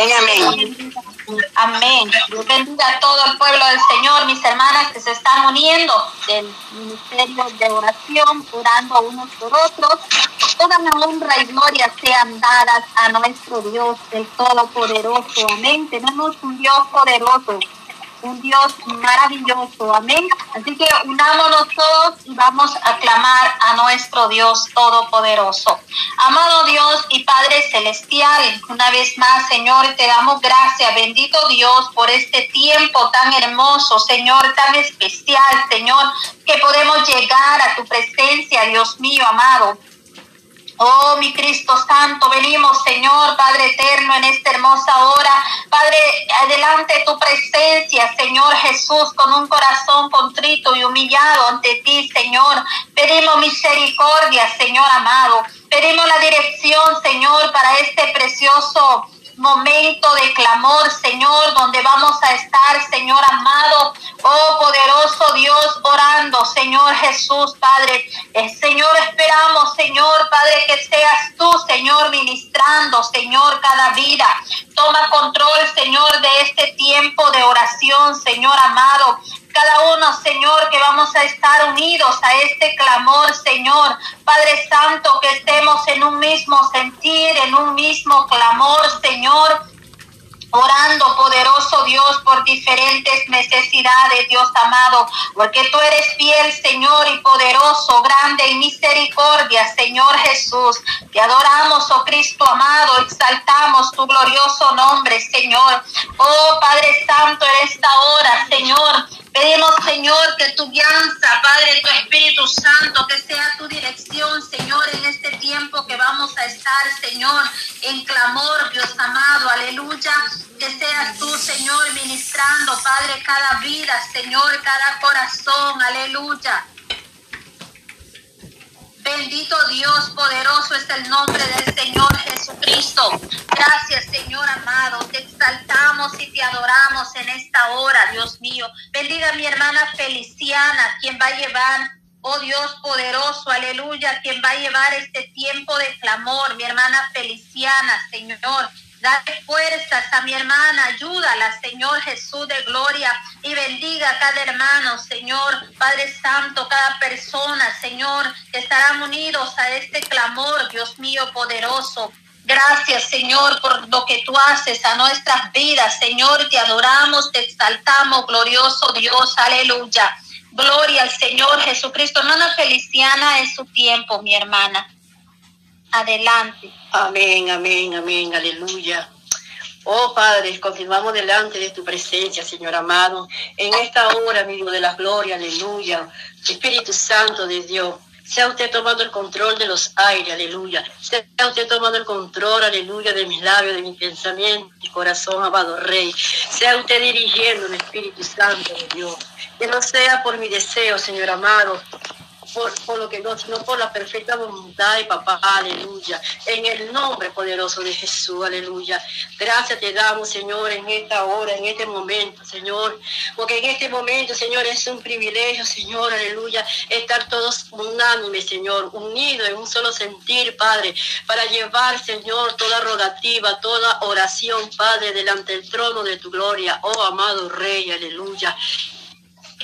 Amén, amén. Amén. Dios bendiga a todo el pueblo del Señor, mis hermanas que se están uniendo del ministerio de oración, orando unos por otros. Toda la honra y gloria sean dadas a nuestro Dios, el Todopoderoso. Amén. Tenemos un Dios poderoso un Dios maravilloso. Amén. Así que unámonos todos y vamos a clamar a nuestro Dios todopoderoso. Amado Dios y Padre Celestial, una vez más, Señor, te damos gracias. Bendito Dios por este tiempo tan hermoso, Señor, tan especial, Señor, que podemos llegar a tu presencia, Dios mío, amado. Oh, mi Cristo Santo, venimos, Señor, Padre eterno, en esta hermosa hora. Padre, adelante tu presencia, Señor Jesús, con un corazón contrito y humillado ante ti, Señor. Pedimos misericordia, Señor amado. Pedimos la dirección, Señor, para este precioso momento de clamor, Señor, donde vamos a estar, Señor amado, oh poderoso Dios, orando, Señor Jesús, Padre. Eh, Señor, esperamos, Señor, Padre, que seas tú, Señor, ministrando, Señor, cada vida. Toma control, Señor, de este tiempo de oración, Señor amado cada uno, Señor, que vamos a estar unidos a este clamor, Señor. Padre Santo, que estemos en un mismo sentir, en un mismo clamor, Señor orando, poderoso Dios, por diferentes necesidades, Dios amado, porque tú eres fiel, Señor, y poderoso, grande y misericordia, Señor Jesús. Te adoramos, oh Cristo amado, exaltamos tu glorioso nombre, Señor. Oh Padre Santo, en esta hora, Señor, pedimos, Señor, que tu guianza, Padre, tu Espíritu Santo, que sea tu dirección, Señor, en este tiempo que vamos a estar, Señor, en clamor, Dios amado, aleluya que seas tú, Señor, ministrando, Padre, cada vida, Señor, cada corazón. Aleluya. Bendito Dios, poderoso es el nombre del Señor Jesucristo. Gracias, Señor amado. Te exaltamos y te adoramos en esta hora, Dios mío. Bendiga mi hermana Feliciana, quien va a llevar Oh Dios poderoso, aleluya, quien va a llevar este tiempo de clamor, mi hermana Feliciana, Señor. Dale fuerzas a mi hermana, ayúdala, Señor Jesús de gloria, y bendiga a cada hermano, Señor, Padre Santo, cada persona, Señor, que estarán unidos a este clamor, Dios mío poderoso. Gracias, Señor, por lo que tú haces a nuestras vidas, Señor, te adoramos, te exaltamos, glorioso Dios, aleluya. Gloria al Señor Jesucristo. Hermana Feliciana, es su tiempo, mi hermana. Adelante. Amén, amén, amén, aleluya. Oh Padre, confirmamos delante de tu presencia, Señor amado, en esta hora, amigo de la gloria, aleluya. Espíritu Santo de Dios, sea usted tomando el control de los aires, aleluya. Sea usted tomando el control, aleluya, de mis labios, de mi pensamiento, mi corazón, amado Rey. Sea usted dirigiendo el Espíritu Santo de Dios. Que no sea por mi deseo, Señor amado, por, lo que no, sino por la perfecta voluntad de papá, aleluya. En el nombre poderoso de Jesús, aleluya. Gracias te damos, Señor, en esta hora, en este momento, Señor. Porque en este momento, Señor, es un privilegio, Señor, aleluya, estar todos unánimes, Señor, unidos en un solo sentir, Padre, para llevar, Señor, toda rogativa, toda oración, Padre, delante del trono de tu gloria. Oh, amado Rey, aleluya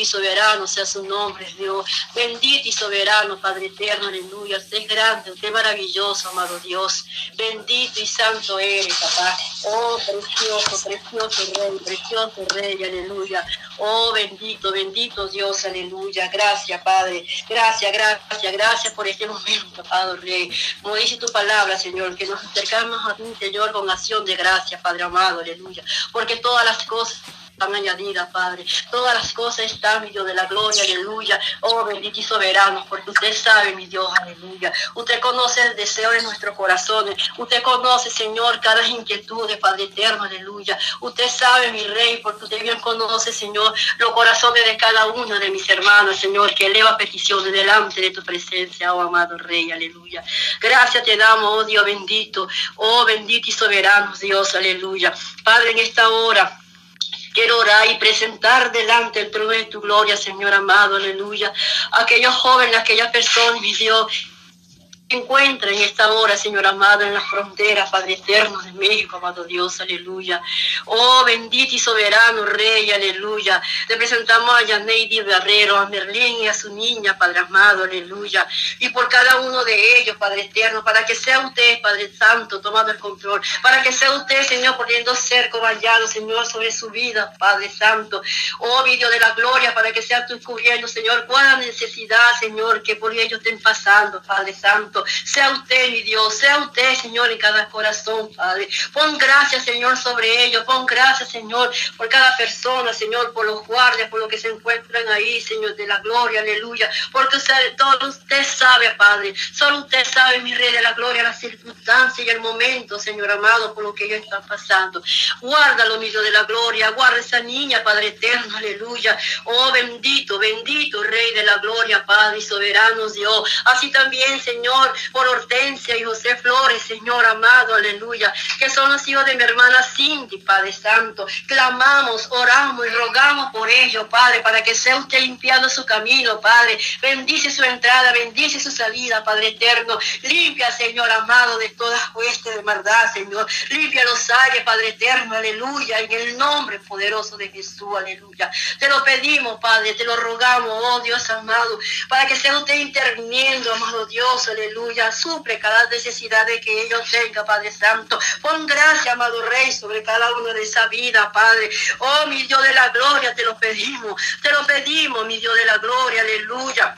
y soberano sea su nombre, Dios. Bendito y soberano, Padre eterno, aleluya. Usted es grande, usted es maravilloso, amado Dios. Bendito y santo eres, papá. Oh, precioso, precioso Rey, precioso Rey, aleluya. Oh, bendito, bendito Dios, aleluya. Gracias, Padre. Gracias, gracias, gracias por este momento, Padre Rey. Como dice tu palabra, Señor, que nos acercamos a ti, Señor, con acción de gracia, Padre amado, aleluya. Porque todas las cosas están añadidas, Padre. Todas las cosas están, mi Dios, de la gloria, aleluya. Oh, bendito y soberano, porque usted sabe, mi Dios, aleluya. Usted conoce el deseo de nuestros corazones. Usted conoce, Señor, cada inquietud de Padre eterno, aleluya. Usted sabe, mi Rey, porque usted bien conoce, Señor, los corazones de cada uno de mis hermanos, Señor, que eleva peticiones delante de tu presencia, oh amado Rey, aleluya. Gracias te damos, oh Dios bendito, oh bendito y soberano Dios, aleluya. Padre, en esta hora, Quiero orar y presentar delante el trono de tu gloria, Señor amado, aleluya. Aquellos jóvenes, aquellas personas, mi Dios, encuentra en esta hora, Señor amado, en la frontera, Padre eterno de México, amado Dios, aleluya. Oh, bendito y soberano Rey, aleluya. Te presentamos a Yaneidi Barrero, a Merlín y a su niña, Padre amado, aleluya. Y por cada uno de ellos, Padre eterno, para que sea usted, Padre Santo, tomando el control, para que sea usted, Señor, poniendo cerco vallado, Señor, sobre su vida, Padre Santo. Oh, video de la gloria, para que sea tú cubriendo, Señor, cuál necesidad, Señor, que por ellos estén pasando, Padre Santo. Sea usted, mi Dios, sea usted, Señor, en cada corazón, Padre. Pon gracias, Señor, sobre ellos. Pon gracias, Señor, por cada persona, Señor, por los guardias, por los que se encuentran ahí, Señor, de la gloria, aleluya. Porque usted, todo usted sabe, Padre. Solo usted sabe, mi Rey de la gloria, las circunstancias y el momento, Señor amado, por lo que ellos están pasando. Guárdalo, mi Dios de la gloria. Guarda esa niña, Padre eterno, aleluya. Oh, bendito, bendito, Rey de la gloria, Padre y soberano Dios. Así también, Señor, por Hortensia y José Flores, Señor amado, aleluya, que son los hijos de mi hermana Cindy, Padre Santo. Clamamos, oramos y rogamos por ellos, Padre, para que sea usted limpiando su camino, Padre. Bendice su entrada, bendice su salida, Padre eterno. Limpia, Señor amado, de todas huestes de maldad, Señor. Limpia los aires, Padre eterno, aleluya, en el nombre poderoso de Jesús, aleluya. Te lo pedimos, Padre, te lo rogamos, oh Dios amado, para que sea usted interviniendo, amado Dios, aleluya aleluya, suple cada necesidad de que ellos tengan, Padre Santo. Pon gracia, amado Rey, sobre cada uno de esa vida, Padre. Oh, mi Dios de la gloria, te lo pedimos, te lo pedimos, mi Dios de la gloria, aleluya.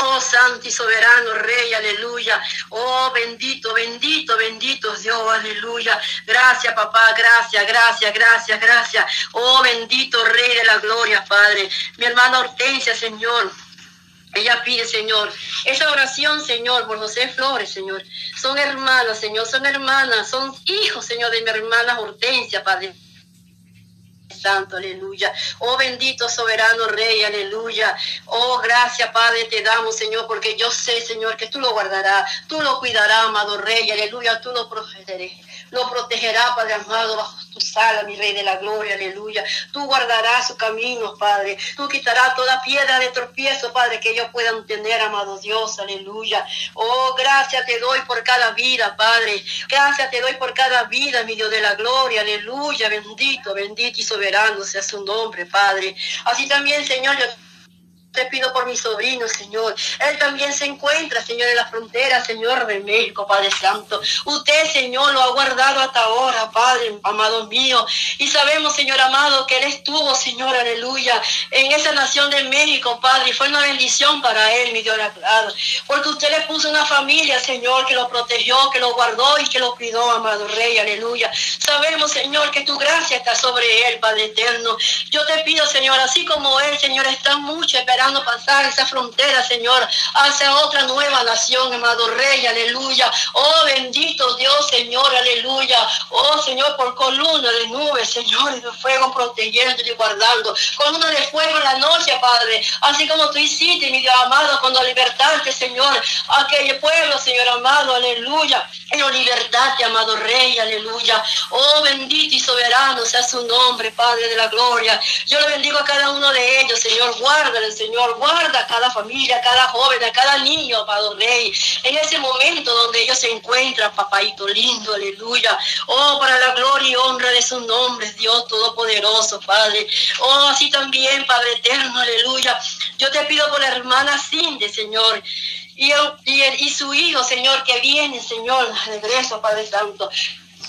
Oh santo y soberano Rey, aleluya. Oh bendito, bendito, bendito Dios, aleluya. Gracias papá, gracias, gracias, gracias, gracias. Oh bendito Rey de la gloria, Padre. Mi hermana Hortensia, Señor. Ella pide, Señor, esa oración, Señor, por José Flores, Señor. Son hermanas, Señor, son hermanas, son hijos, Señor, de mi hermana Hortensia, Padre. Santo, aleluya. Oh bendito soberano Rey, aleluya. Oh gracias, Padre, te damos, Señor, porque yo sé, Señor, que tú lo guardarás, tú lo cuidarás, amado Rey, aleluya, tú lo protegerás lo protegerá, Padre amado, bajo tu sala, mi Rey de la Gloria, aleluya. Tú guardarás su camino, Padre. Tú quitarás toda piedra de tropiezo, Padre, que ellos puedan tener, amado Dios, aleluya. Oh, gracias te doy por cada vida, Padre. Gracias te doy por cada vida, mi Dios de la Gloria, aleluya. Bendito, bendito y soberano sea su nombre, Padre. Así también, Señor, yo te pido por mi sobrino, Señor. Él también se encuentra, Señor, en la frontera, Señor de México, Padre Santo. Usted, Señor, lo ha guardado hasta ahora, Padre, amado mío. Y sabemos, Señor amado, que Él estuvo, Señor, aleluya, en esa nación de México, Padre. Y fue una bendición para Él, mi Dios claro. Porque usted le puso una familia, Señor, que lo protegió, que lo guardó y que lo cuidó, amado Rey, aleluya. Sabemos, Señor, que tu gracia está sobre Él, Padre eterno. Yo te pido, Señor, así como Él, Señor, está mucho esperando pasar esa frontera, Señor, hacia otra nueva nación, amado Rey, aleluya. Oh, bendito Dios, Señor, aleluya. Oh, Señor, por columna de nubes, Señor, y de fuego protegiendo y guardando. Columna de fuego en la noche, Padre. Así como tú hiciste, mi Dios amado, cuando libertaste, Señor, aquel pueblo, Señor amado, aleluya. En libertad, amado Rey, aleluya. Oh, bendito y soberano sea su nombre, Padre de la gloria. Yo le bendigo a cada uno de ellos, Señor. Guárdale, Señor. Guarda cada familia, cada joven, a cada niño, Padre Rey, en ese momento donde ellos se encuentran, papaito lindo, aleluya. Oh, para la gloria y honra de su nombre, Dios Todopoderoso, Padre. Oh, así también, Padre Eterno, aleluya. Yo te pido por la hermana Cindy, Señor. Y, y, y, su hijo, Señor, que viene, Señor, regreso, Padre Santo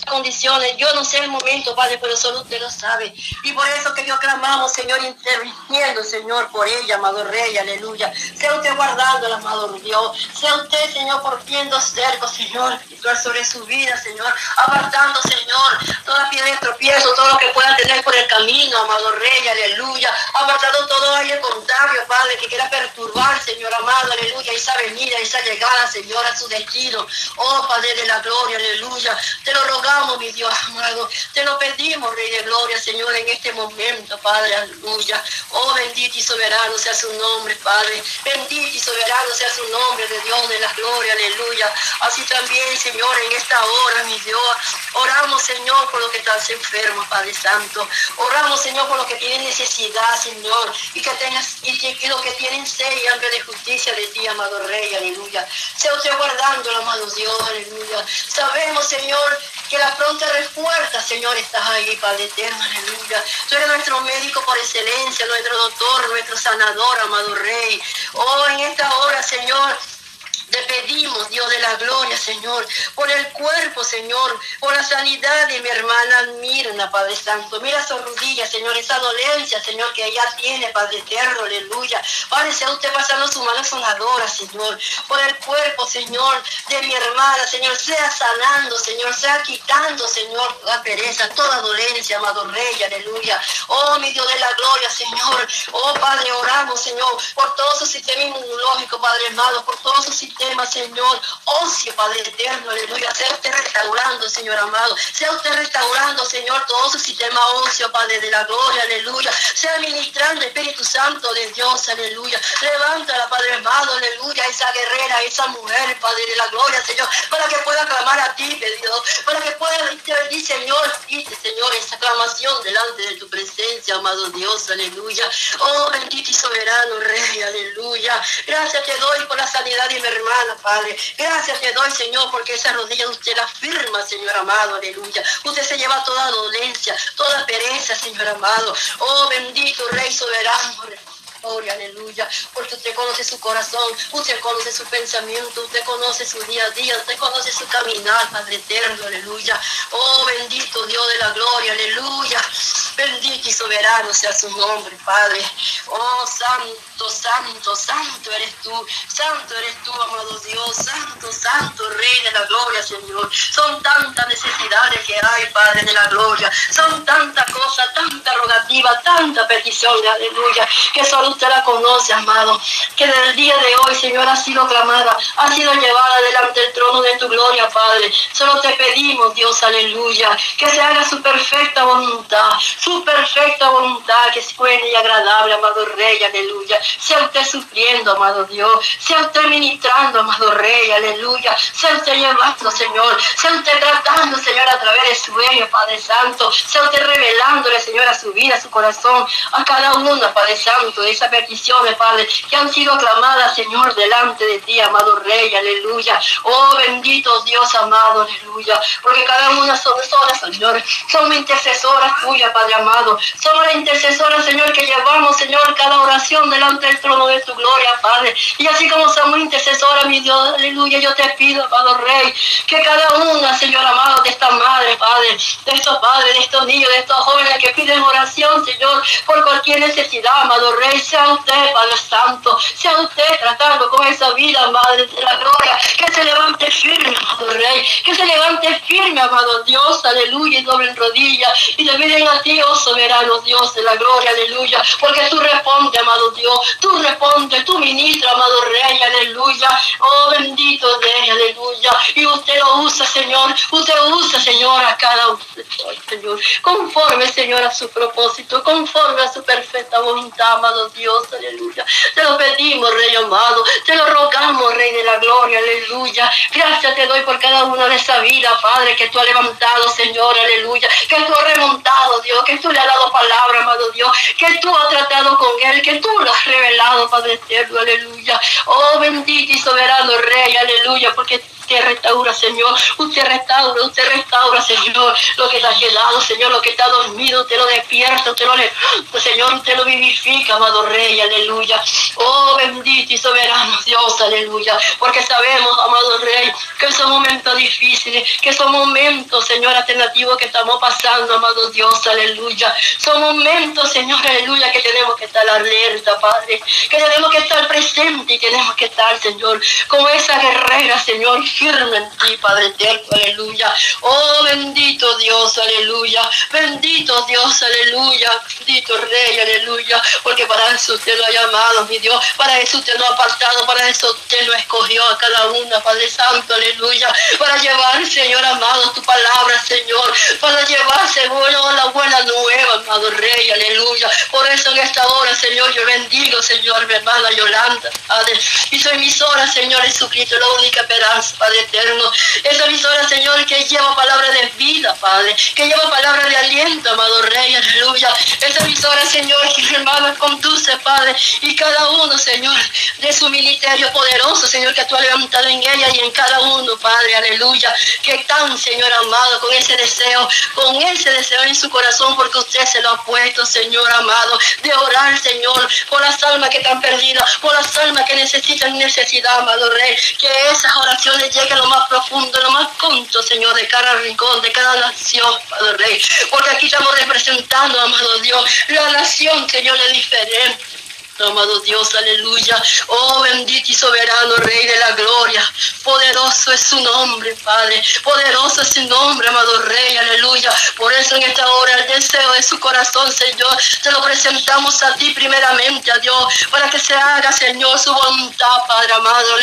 condiciones. Yo no sé el momento, Padre, pero solo usted lo sabe. Y por eso que yo clamamos, Señor, interviniendo, Señor, por ella, amado Rey, aleluya. Sea usted guardando, amado Dios. Sea usted, Señor, portiendo cerco, Señor, sobre su vida, Señor. Apartando, Señor, toda piedra de tropiezo, todo lo que pueda tener por el camino, amado Rey, aleluya. Apartando todo aire contrario, Padre, que quiera perturbar, Señor, amado, aleluya. Esa venida, esa llegada, Señor, a su destino. Oh, Padre de la gloria, aleluya. Te lo rogamos mi Dios amado. Te lo pedimos, Rey de Gloria, Señor, en este momento, Padre, aleluya. Oh, bendito y soberano sea su nombre, Padre. Bendito y soberano sea su nombre de Dios de la gloria, aleluya. Así también, Señor, en esta hora, mi Dios, oramos, Señor, por los que están enfermos, Padre Santo. Oramos, Señor, por los que tienen necesidad, Señor, y que tengas, y, que, los que tienen sed y hambre de justicia de ti, amado Rey, aleluya. Sea usted guardando, amado Dios, aleluya. Sabemos, Señor, que la pronta respuesta, Señor, estás ahí, Padre eterno, aleluya. Tú eres nuestro médico por excelencia, nuestro doctor, nuestro sanador, amado Rey. Oh, en esta hora, Señor, te pedimos, Dios de la gloria, Señor, por el cuerpo, Señor, por la sanidad de mi hermana Mirna, Padre Santo. Mira su rodilla, Señor, esa dolencia, Señor, que ella tiene, Padre eterno, aleluya. Padre, sea usted pasando su mano sonadora, Señor, por el cuerpo, Señor, de mi hermana, Señor, sea sanando, Señor, sea quitando, Señor, la pereza, toda dolencia, amado Rey, aleluya. Oh, mi Dios de la gloria, Señor. Oh, Padre, oramos, Señor, por todo su sistema inmunológico, Padre amado, por todo su sistema tema, Señor. Ocio, Padre eterno, aleluya. Sea usted restaurando, Señor amado. Sea usted restaurando, Señor, todo su sistema ocio, Padre de la gloria, aleluya. Sea ministrando, Espíritu Santo de Dios, aleluya. Levántala, Padre amado, aleluya. Esa guerrera, esa mujer, Padre de la gloria, Señor, para que pueda clamar a ti, Dios. Para que pueda decir, Señor, dice, Señor, esa aclamación delante de tu presencia, amado Dios, aleluya. Oh, bendito y soberano Rey, aleluya. Gracias te doy por la sanidad de mi hermano Gracias te doy, Señor, porque esa rodilla usted la firma, Señor amado, aleluya. Usted se lleva toda dolencia, toda pereza, Señor amado. Oh, bendito Rey soberano, Gloria, aleluya. Porque usted conoce su corazón, usted conoce su pensamiento, usted conoce su día a día, usted conoce su caminar, Padre eterno, aleluya. Oh, bendito Dios de la gloria, aleluya. Bendito y soberano sea su nombre, Padre. Oh, santo, santo, santo eres tú. Santo eres tú, amado Dios. Santo, santo, Rey de la gloria, Señor. Son tantas necesidades que hay, Padre de la gloria. Son tantas cosas, tanta rogativa, tanta petición, aleluya. Que solo usted la conoce, amado, que desde el día de hoy, Señor, ha sido clamada, ha sido llevada delante del trono de tu gloria, Padre. Solo te pedimos, Dios, aleluya, que se haga su perfecta voluntad, su perfecta voluntad, que es buena y agradable, amado Rey, aleluya. Sea usted sufriendo, amado Dios, sea usted ministrando, amado Rey, aleluya. Sea usted llevando, Señor, sea usted tratando, Señor, a través de sueño, Padre Santo, sea usted revelándole, Señor, a su vida, a su corazón, a cada uno, Padre Santo, peticiones, Padre, que han sido aclamadas, Señor, delante de ti, amado Rey, aleluya. Oh, bendito Dios amado, aleluya. Porque cada una son solas, Señor. Somos intercesoras tuyas, Padre amado. Somos las intercesoras, Señor, que llevamos, Señor, cada oración delante del trono de tu gloria, Padre. Y así como somos intercesoras, mi Dios, aleluya, yo te pido, amado Rey, que cada una, Señor amado, De estos padres, de estos niños, de estos jóvenes que piden oración, Señor, por cualquier necesidad, amado Rey, sea usted, Padre Santo, sea usted tratando con esa vida, Madre de la Gloria, que se levante firme, amado Rey, que se levante firme, amado Dios, aleluya, y doble en rodillas, y le piden a ti, oh soberano Dios de la Gloria, aleluya, porque tú respondes, amado Dios, tú respondes, tú ministra, amado Rey, aleluya, oh bendito de aleluya, y usted lo usa, Señor, usted usa, Señor, a uno, Señor, conforme, Señor, a su propósito, conforme a su perfecta voluntad, amado Dios, aleluya. Te lo pedimos, Rey amado, te lo rogamos, Rey de la gloria, aleluya. Gracias te doy por cada una de esa vida, Padre, que tú has levantado, Señor, aleluya. Que tú has remontado, Dios, que tú le has dado palabra, amado Dios, que tú has tratado con él, que tú lo has revelado, Padre eterno, aleluya. Oh, bendito y soberano Rey, aleluya, porque usted restaura, Señor. Usted restaura, usted restaura, Señor, lo que está quedado, Señor, lo que está dormido, usted lo despierta, usted lo levanta, Señor, usted lo vivifica, amado Rey, aleluya. Oh, bendito y soberano Dios, aleluya. Porque sabemos, amado Rey, que son momentos difíciles, que son momentos, Señor, alternativos que estamos pasando, amado Dios, aleluya. Son momentos, Señor, aleluya, que tenemos que estar alerta, Padre. Que tenemos que estar presentes y tenemos que estar, Señor, como esa guerrera, Señor, firme en ti, Padre eterno, aleluya. Oh, bendito Dios, aleluya. Bendito Dios, aleluya. Bendito Rey, aleluya. Porque para eso usted lo ha llamado, mi Dios. Para eso usted lo ha apartado, para eso usted lo escogió a cada una, Padre Santo, aleluya. Para llevar, Señor amado, tu palabra, Señor. Para llevar, Señor, la buena nueva, amado Rey, aleluya. Por eso en esta hora, Señor, yo bendigo, Señor, mi hermana Yolanda, Padre. Y su emisora, Señor Jesucristo, la única esperanza, Padre eterno. Esa emisora, Señor, que lleva palabra de vida, Padre. Que lleva palabra de aliento, amado Rey, aleluya. Esa emisora, Señor, que mi hermana conduce, Padre. Y cada uno, Señor, de su ministerio poderoso, Señor, que tú has levantado en ella y en cada uno, Padre, aleluya. Que están, Señor amado, con ese deseo, con ese deseo en su corazón, porque usted se lo ha puesto, Señor amado, de orar, Señor, por las almas que están perdidas, por las almas que necesitan necesidad, amado Rey. Que esas oraciones lleguen a lo más profundo, lo más conto, Señor, de cada rincón, de cada nación, amado Rey. Porque aquí estamos representando, amado Dios, la nación, Señor, es diferente amado Dios, aleluya. Oh, bendito y soberano Rey de la gloria. Poderoso es su nombre, Padre. Poderoso es su nombre, amado Rey, aleluya. Por eso en esta hora el deseo de su corazón, Señor, te lo presentamos a ti primeramente, a Dios, para que se haga, Señor, su voluntad, Padre amado.